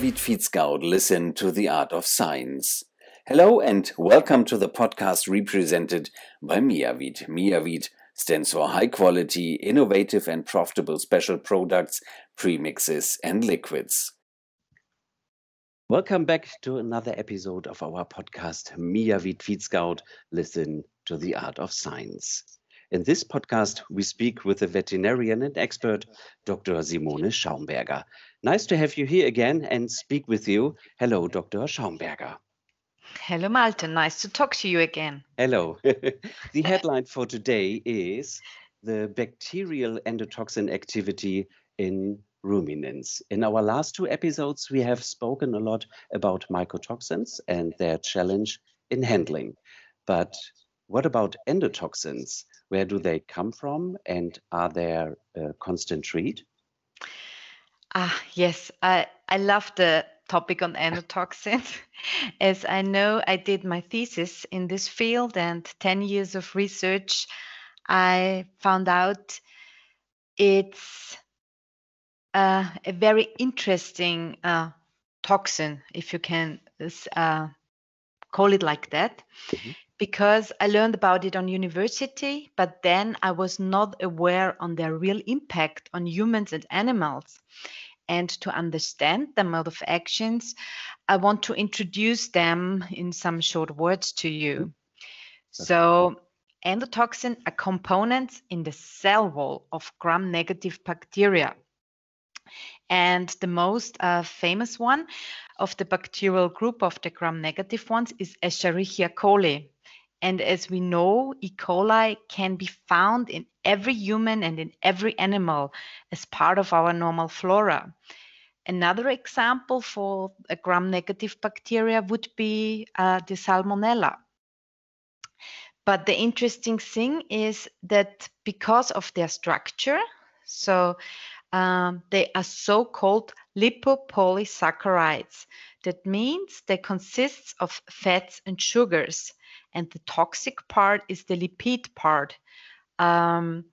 Mia Wittfiedsgaud, listen to the art of science. Hello and welcome to the podcast represented by Miavit. Miavit stands for high quality, innovative and profitable special products, premixes and liquids. Welcome back to another episode of our podcast Miavit Wittfiedsgaud, listen to the art of science. In this podcast, we speak with the veterinarian and expert, Dr. Simone Schaumberger. Nice to have you here again and speak with you. Hello, Dr. Schaumberger. Hello, Malte. Nice to talk to you again. Hello. the headline for today is the bacterial endotoxin activity in ruminants. In our last two episodes, we have spoken a lot about mycotoxins and their challenge in handling. But what about endotoxins? Where do they come from and are there a constant treat? Ah, yes, I, I love the topic on endotoxins. As I know, I did my thesis in this field and 10 years of research. I found out it's uh, a very interesting uh, toxin, if you can uh, call it like that. Mm-hmm because I learned about it on university, but then I was not aware on their real impact on humans and animals. And to understand the mode of actions, I want to introduce them in some short words to you. So, endotoxin are components in the cell wall of gram-negative bacteria. And the most uh, famous one of the bacterial group of the gram-negative ones is Escherichia coli. And as we know, E. coli can be found in every human and in every animal as part of our normal flora. Another example for a gram-negative bacteria would be uh, the Salmonella. But the interesting thing is that because of their structure, so um, they are so-called lipopolysaccharides. That means they consist of fats and sugars and the toxic part is the lipid part. Um,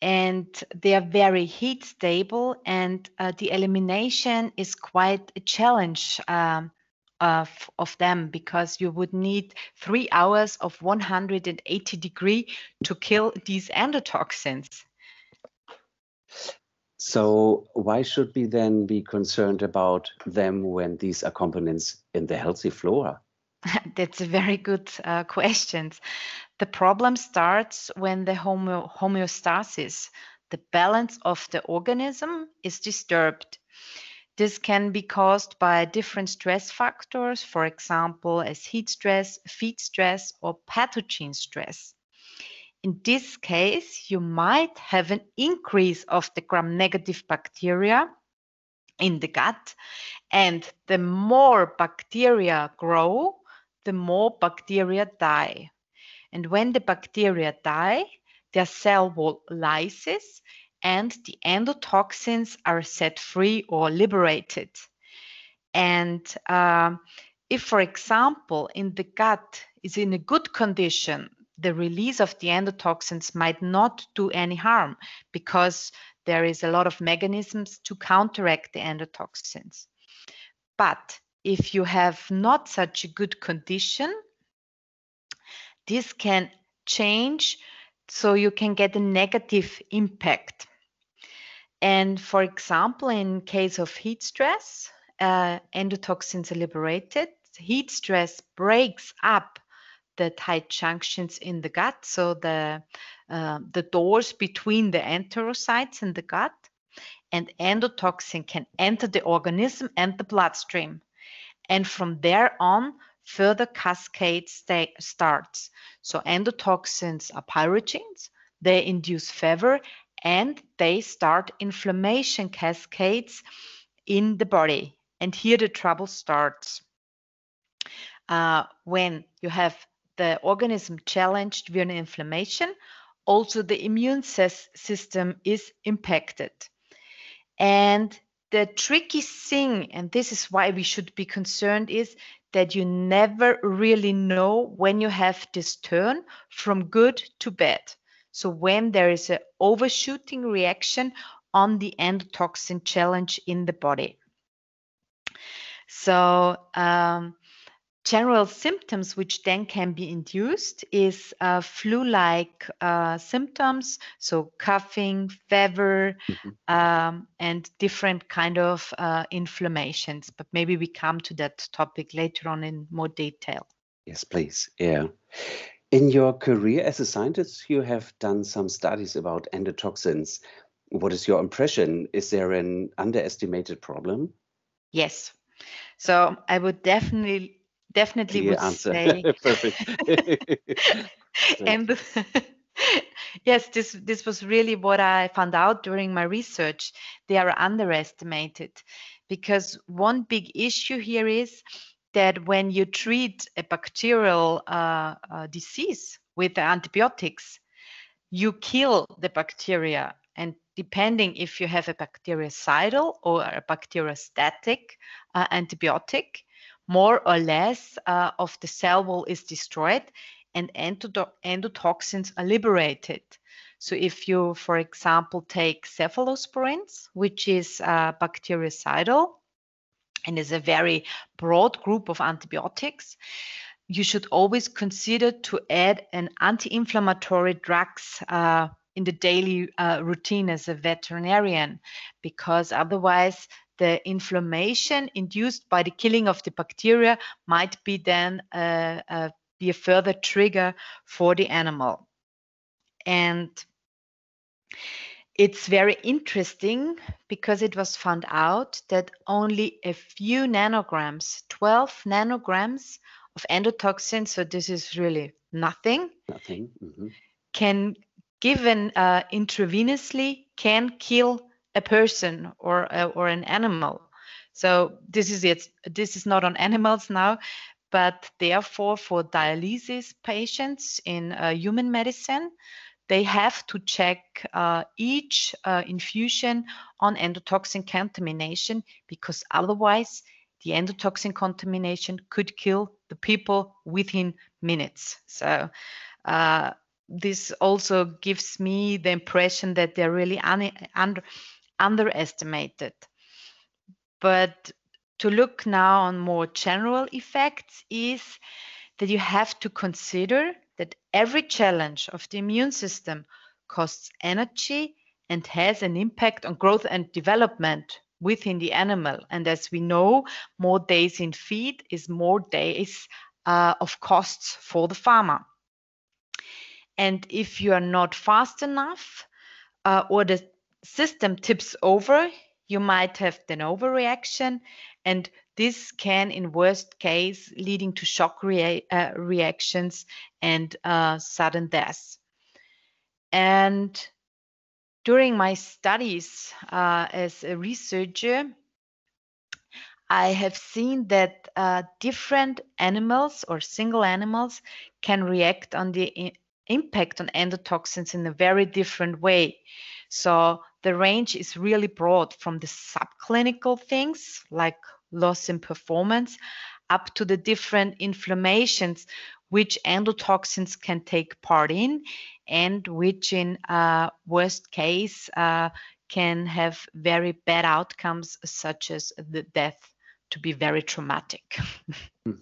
and they are very heat stable, and uh, the elimination is quite a challenge um, of, of them because you would need three hours of 180 degree to kill these endotoxins. So why should we then be concerned about them when these are components in the healthy flora? That's a very good uh, question. The problem starts when the homeostasis, the balance of the organism, is disturbed. This can be caused by different stress factors, for example, as heat stress, feed stress, or pathogen stress. In this case, you might have an increase of the gram negative bacteria in the gut, and the more bacteria grow, the more bacteria die. And when the bacteria die, their cell wall lyses and the endotoxins are set free or liberated. And uh, if, for example, in the gut is in a good condition, the release of the endotoxins might not do any harm because there is a lot of mechanisms to counteract the endotoxins. But if you have not such a good condition, this can change so you can get a negative impact. And for example, in case of heat stress, uh, endotoxins are liberated. Heat stress breaks up the tight junctions in the gut, so the uh, the doors between the enterocytes in the gut, and endotoxin can enter the organism and the bloodstream. And from there on further cascade starts. So endotoxins are pyrogens they induce fever and they start inflammation cascades in the body. And here the trouble starts. Uh, when you have the organism challenged an inflammation also the immune system is impacted and the tricky thing, and this is why we should be concerned, is that you never really know when you have this turn from good to bad. So when there is an overshooting reaction on the endotoxin challenge in the body. So um, general symptoms which then can be induced is uh, flu-like uh, symptoms so coughing fever mm-hmm. um, and different kind of uh, inflammations but maybe we come to that topic later on in more detail. Yes please yeah. In your career as a scientist you have done some studies about endotoxins. What is your impression? Is there an underestimated problem? Yes. So i would definitely definitely would answer. say perfect. And yes this this was really what i found out during my research. They are underestimated because one big issue here is that when you treat a bacterial uh, uh, disease with antibiotics you kill the bacteria. And depending if you have a bactericidal or a bacteriostatic uh, antibiotic more or less uh, of the cell wall is destroyed and endotoxins are liberated. So if you, for example, take cephalosporins, which is uh, bactericidal and is a very broad group of antibiotics, you should always consider to add an anti-inflammatory drugs uh, in the daily uh, routine as a veterinarian, because otherwise the inflammation induced by the killing of the bacteria might be then uh, uh, be a further trigger for the animal. And it's very interesting because it was found out that only a few nanograms, 12 nanograms of endotoxin, so this is really nothing, nothing. Mm-hmm. can given uh, intravenously can kill a person or or an animal. So this is it. This is not on animals now, but therefore for dialysis patients in uh, human medicine, they have to check uh, each uh, infusion on endotoxin contamination because otherwise the endotoxin contamination could kill the people within minutes. So uh, this also gives me the impression that they're really un- under underestimated. But to look now on more general effects is that you have to consider that every challenge of the immune system costs energy and has an impact on growth and development within the animal. And as we know, more days in feed is more days uh, of costs for the farmer. And if you are not fast enough, uh, or the system tips over, you might have an overreaction, and this can, in worst case, leading to shock rea- uh, reactions and uh, sudden death. And during my studies uh, as a researcher, I have seen that uh, different animals or single animals can react on the I- impact on endotoxins in a very different way. So the range is really broad from the subclinical things like loss in performance up to the different inflammations which endotoxins can take part in and which in uh, worst case uh, can have very bad outcomes such as the death to be very traumatic. Hmm.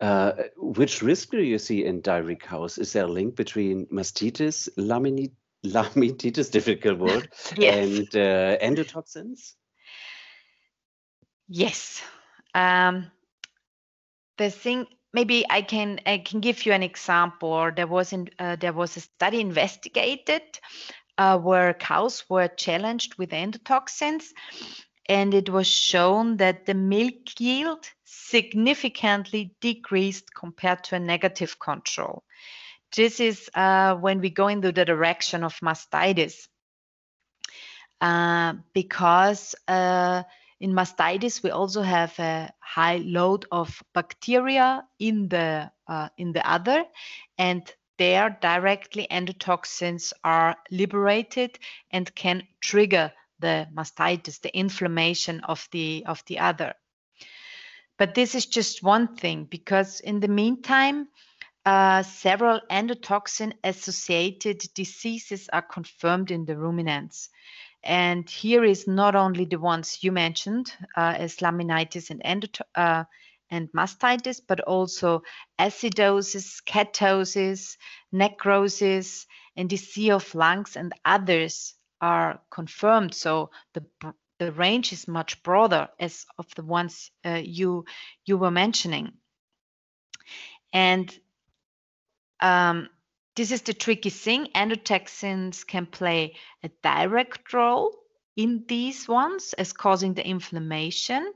uh, which risk do you see in dairy cows? Is there a link between mastitis, laminitis, laminitis, difficult word, yes. and uh, endotoxins? Yes. Um, the thing, maybe I can I can give you an example. There was in, uh, there was a study investigated uh, where cows were challenged with endotoxins, and it was shown that the milk yield significantly decreased compared to a negative control. This is uh, when we go into the direction of mastitis. Uh, because uh, in mastitis we also have a high load of bacteria in the uh, in the udder, and there directly endotoxins are liberated and can trigger the mastitis, the inflammation of the of the udder. But this is just one thing because in the meantime, uh, several endotoxin associated diseases are confirmed in the ruminants. And here is not only the ones you mentioned uh, as laminitis and uh, and mastitis, but also acidosis, ketosis, necrosis, and disease of lungs and others are confirmed. So the the range is much broader as of the ones uh, you you were mentioning. And um, this is the tricky thing. Endotoxins can play a direct role in these ones as causing the inflammation,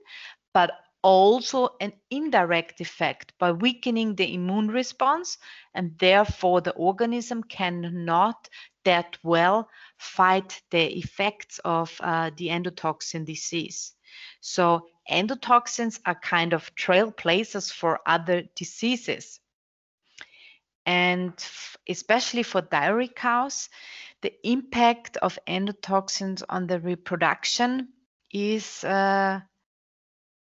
but also an indirect effect by weakening the immune response, and therefore the organism cannot that well fight the effects of uh, the endotoxin disease. So endotoxins are kind of trailblazers for other diseases. And especially for dairy cows, the impact of endotoxins on the reproduction is uh,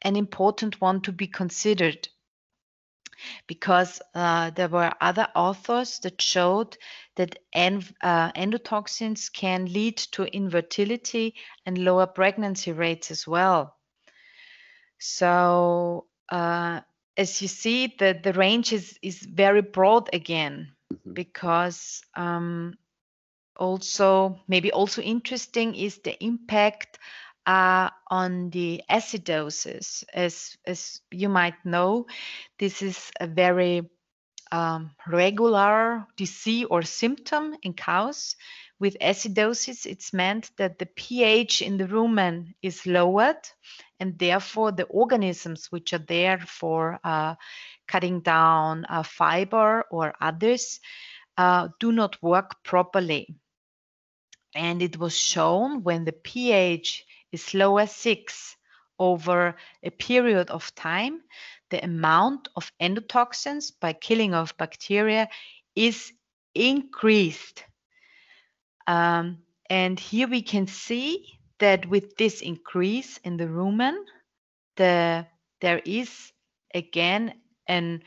an important one to be considered because uh, there were other authors that showed that en- uh, endotoxins can lead to infertility and lower pregnancy rates as well. So, uh, as you see, the, the range is, is very broad again mm-hmm. because um, also, maybe also interesting is the impact uh, on the acidosis. As, as you might know, this is a very um, regular disease or symptom in cows. With acidosis, it's meant that the pH in the rumen is lowered, and therefore the organisms which are there for uh, cutting down uh, fiber or others uh, do not work properly. And it was shown when the pH is lower 6 over a period of time, the amount of endotoxins by killing of bacteria is increased. Um, and here we can see that with this increase in the rumen, the, there is again an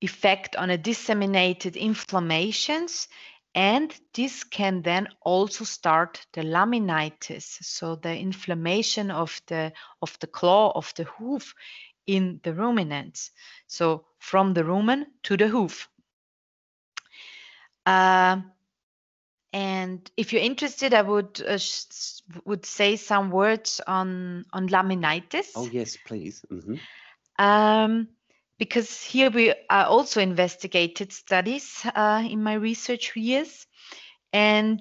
effect on a disseminated inflammations and this can then also start the laminitis. So the inflammation of the of the claw of the hoof in the ruminants. So from the rumen to the hoof. Uh, and if you're interested i would uh, would say some words on on laminitis oh yes please mm-hmm. um, because here we are also investigated studies uh, in my research years. And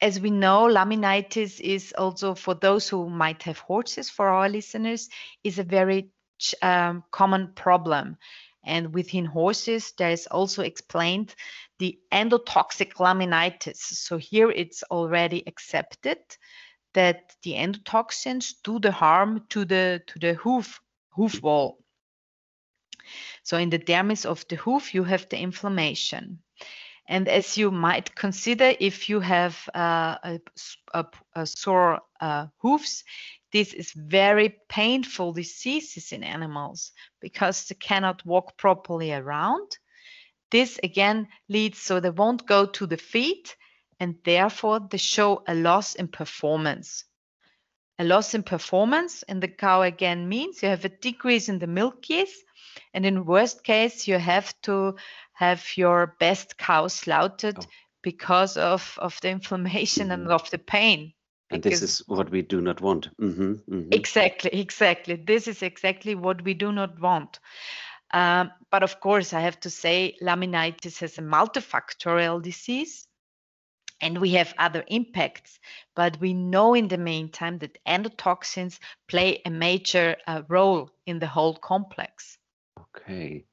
as we know, laminitis is also for those who might have horses, for our listeners, is a very um, common problem. And within horses, there is also explained the endotoxic laminitis. So here it's already accepted that the endotoxins do the harm to the to the hoof hoof wall. So in the dermis of the hoof, you have the inflammation. And as you might consider, if you have uh, a, a, a, sore uh, hoofs, this is very painful diseases in animals because they cannot walk properly around. This again leads so they won't go to the feet and therefore they show a loss in performance. A loss in performance in the cow again means you have a decrease in the milk yield and in worst case, you have to have your best cow slaughtered oh. because of, of the inflammation mm-hmm. and of the pain. And this is what we do not want. Mm-hmm, mm-hmm. Exactly, exactly. This is exactly what we do not want. Um, but of course, I have to say, laminitis is a multifactorial disease and we have other impacts. But we know in the meantime that endotoxins play a major uh, role in the whole complex. Okay.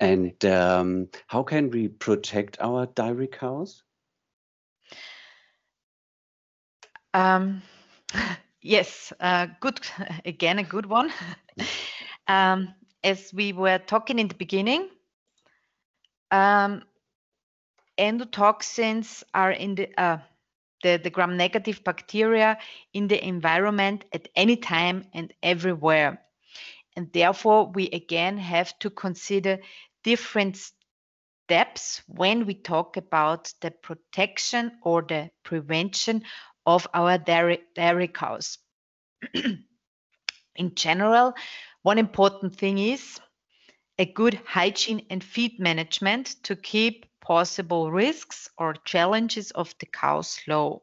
And um, how can we protect our dairy cows? Um, yes, uh, good. Again, a good one. um, as we were talking in the beginning, um, endotoxins are in the uh, the, the gram-negative bacteria in the environment at any time and everywhere. And therefore, we again have to consider different steps when we talk about the protection or the prevention of our dairy, dairy cows. In general, one important thing is a good hygiene and feed management to keep possible risks or challenges of the cows low.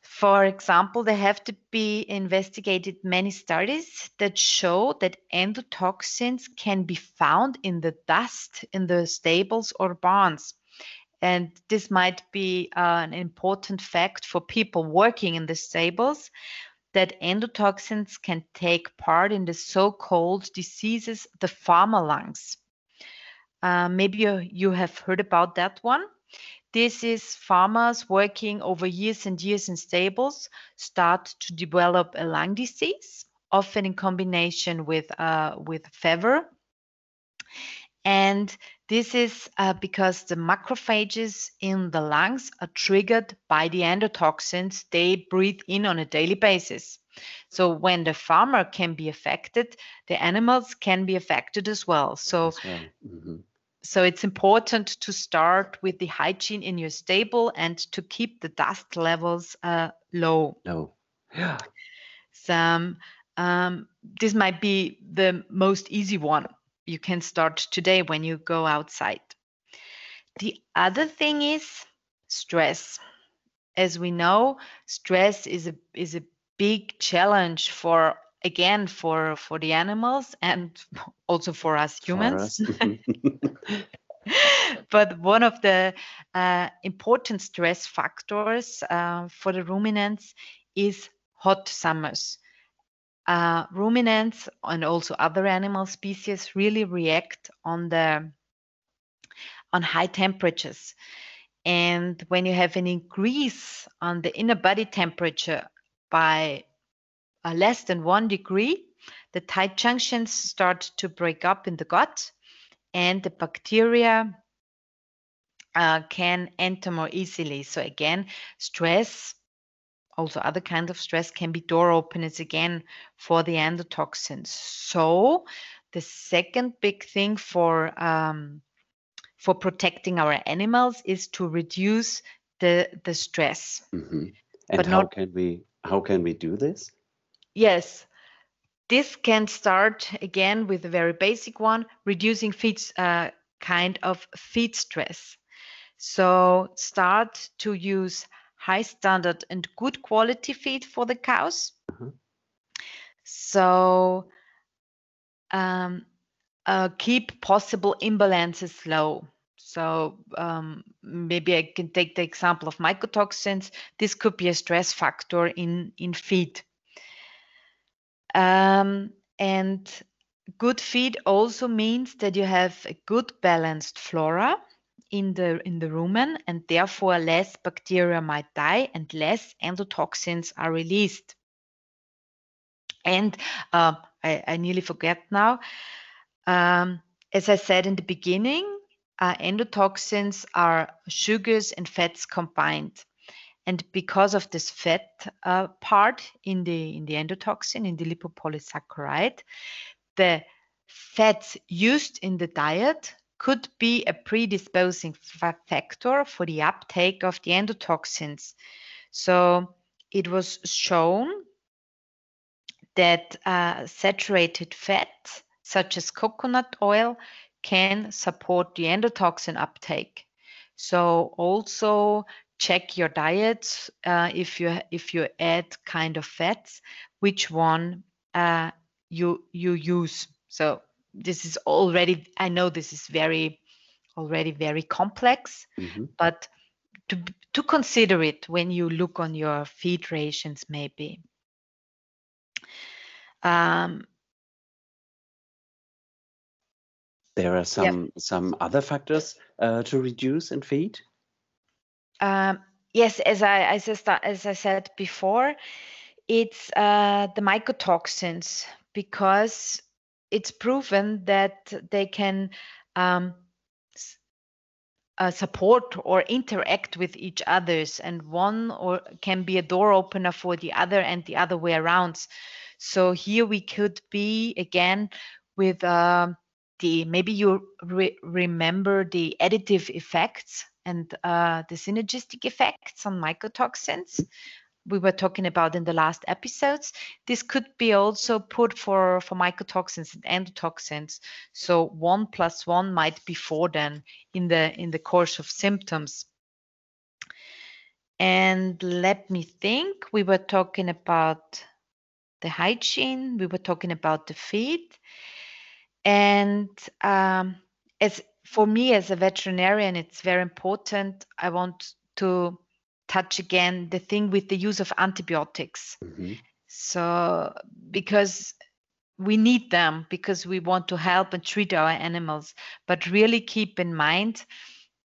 For example, there have to be investigated many studies that show that endotoxins can be found in the dust in the stables or barns. And this might be uh, an important fact for people working in the stables that endotoxins can take part in the so called diseases, the farmer lungs. Uh, maybe you, you have heard about that one. This is farmers working over years and years in stables start to develop a lung disease, often in combination with uh, with fever. And this is uh, because the macrophages in the lungs are triggered by the endotoxins they breathe in on a daily basis. So when the farmer can be affected, the animals can be affected as well. So Mm -hmm so it's important to start with the hygiene in your stable and to keep the dust levels uh, low. No. Yeah. So um, this might be the most easy one. You can start today when you go outside. The other thing is stress. As we know, stress is a is a big challenge for again for for the animals and also for us humans for us. but one of the uh, important stress factors uh, for the ruminants is hot summers uh, ruminants and also other animal species really react on the on high temperatures and when you have an increase on the inner body temperature by uh, less than one degree, the tight junctions start to break up in the gut and the bacteria uh, can enter more easily. So again, stress, also other kinds of stress can be door openers again for the endotoxins. So the second big thing for um, for protecting our animals is to reduce the the stress. Mm-hmm. And but how not, can we how can we do this? Yes, this can start again with a very basic one, reducing feed uh, kind of feed stress. So start to use high standard and good quality feed for the cows. Mm-hmm. So um, uh, keep possible imbalances low. So um, maybe I can take the example of mycotoxins. This could be a stress factor in in feed. Um, and good feed also means that you have a good balanced flora in the in the rumen and therefore less bacteria might die and less endotoxins are released. And uh, I, I, nearly forget now. Um, as i said in the beginning uh, endotoxins are sugars and fats combined. And because of this fat uh, part in the in the endotoxin, in the lipopolysaccharide, the fats used in the diet could be a predisposing factor for the uptake of the endotoxins. So it was shown that uh, saturated fat, such as coconut oil, can support the endotoxin uptake. So also check your diet uh, if you if you add kind of fats which one uh, you you use so this is already i know this is very already very complex mm-hmm. but to to consider it when you look on your feed rations maybe um, there are some yeah. some other factors uh, to reduce in feed um, yes, as I as I, as I said before, it's uh, the mycotoxins because it's proven that they can um, uh, support or interact with each others and one or can be a door opener for the other and the other way around. So here we could be again with uh, the maybe you re remember the additive effects and uh, the synergistic effects on mycotoxins we were talking about in the last episodes. This could be also put for, for mycotoxins and endotoxins. So one plus one might be four then in the in the course of symptoms. And let me think, we were talking about the hygiene, we were talking about the feed. And um, as for me as a veterinarian, it's very important. I want to touch again the thing with the use of antibiotics. Mm-hmm. So, because we need them because we want to help and treat our animals, but really keep in mind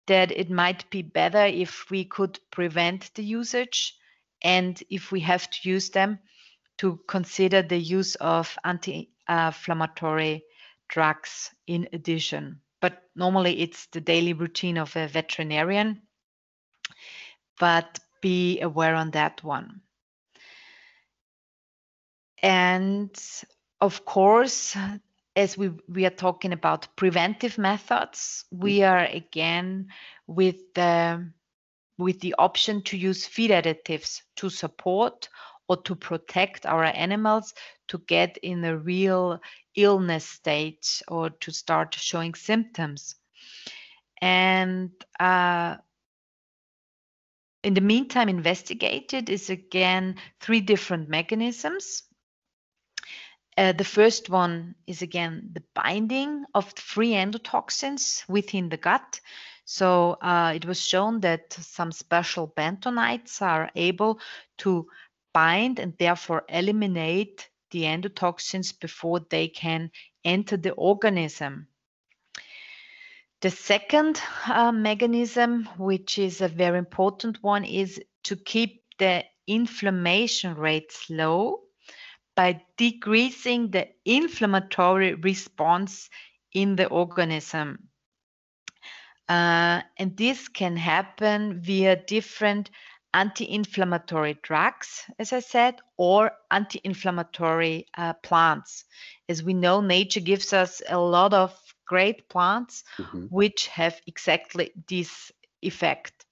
that it might be better if we could prevent the usage and if we have to use them to consider the use of anti-inflammatory drugs in addition. But normally it's the daily routine of a veterinarian but be aware on that one. And of course, as we, we are talking about preventive methods, we mm-hmm. are again with the with the option to use feed additives to support or to protect our animals to get in a real illness state or to start showing symptoms. And uh, in the meantime, investigated is again three different mechanisms. Uh, the first one is again the binding of free endotoxins within the gut. So uh, it was shown that some special bentonites are able to bind and therefore eliminate the endotoxins before they can enter the organism. The second uh, mechanism, which is a very important one, is to keep the inflammation rates low by decreasing the inflammatory response in the organism. Uh, and this can happen via different anti-inflammatory drugs, as I said, or anti-inflammatory uh, plants. As we know, nature gives us a lot of great plants mm-hmm. which have exactly this effect.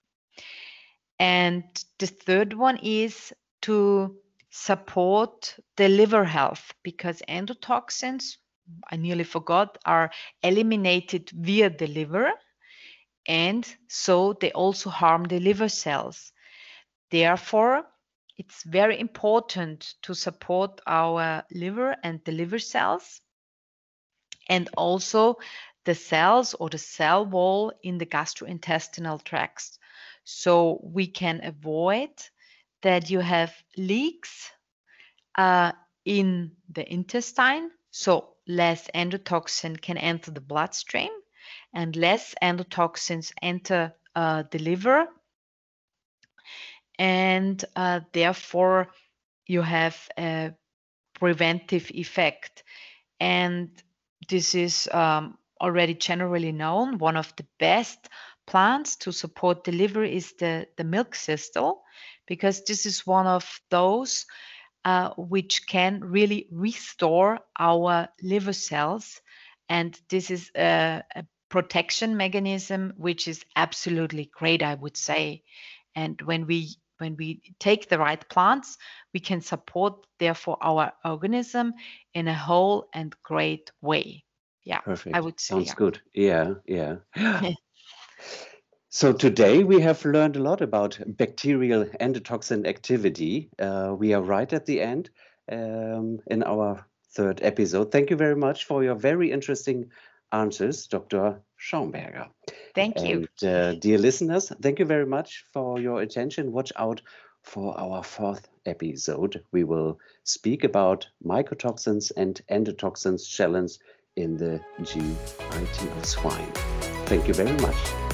And the third one is to support the liver health because endotoxins, I nearly forgot, are eliminated via the liver. And so they also harm the liver cells. Therefore, it's very important to support our liver and the liver cells and also the cells or the cell wall in the gastrointestinal tract. So we can avoid that you have leaks uh, in the intestine. So less endotoxin can enter the bloodstream and less endotoxins enter uh, the liver. And uh, therefore, you have a preventive effect. And this is um, already generally known. One of the best plants to support the liver is the, the milk thistle, because this is one of those uh, which can really restore our liver cells. And this is a, a protection mechanism, which is absolutely great, I would say. And when we when we take the right plants, we can support therefore our organism in a whole and great way. Yeah, Perfect. I would say. Sounds yeah. good. Yeah, yeah. so today we have learned a lot about bacterial endotoxin activity. Uh, we are right at the end um, in our third episode. Thank you very much for your very interesting answers, Dr. Schaumberger. Thank you. And uh, dear listeners, thank you very much for your attention. Watch out for our fourth episode. We will speak about mycotoxins and endotoxins challenge in the GIT of swine. Thank you very much.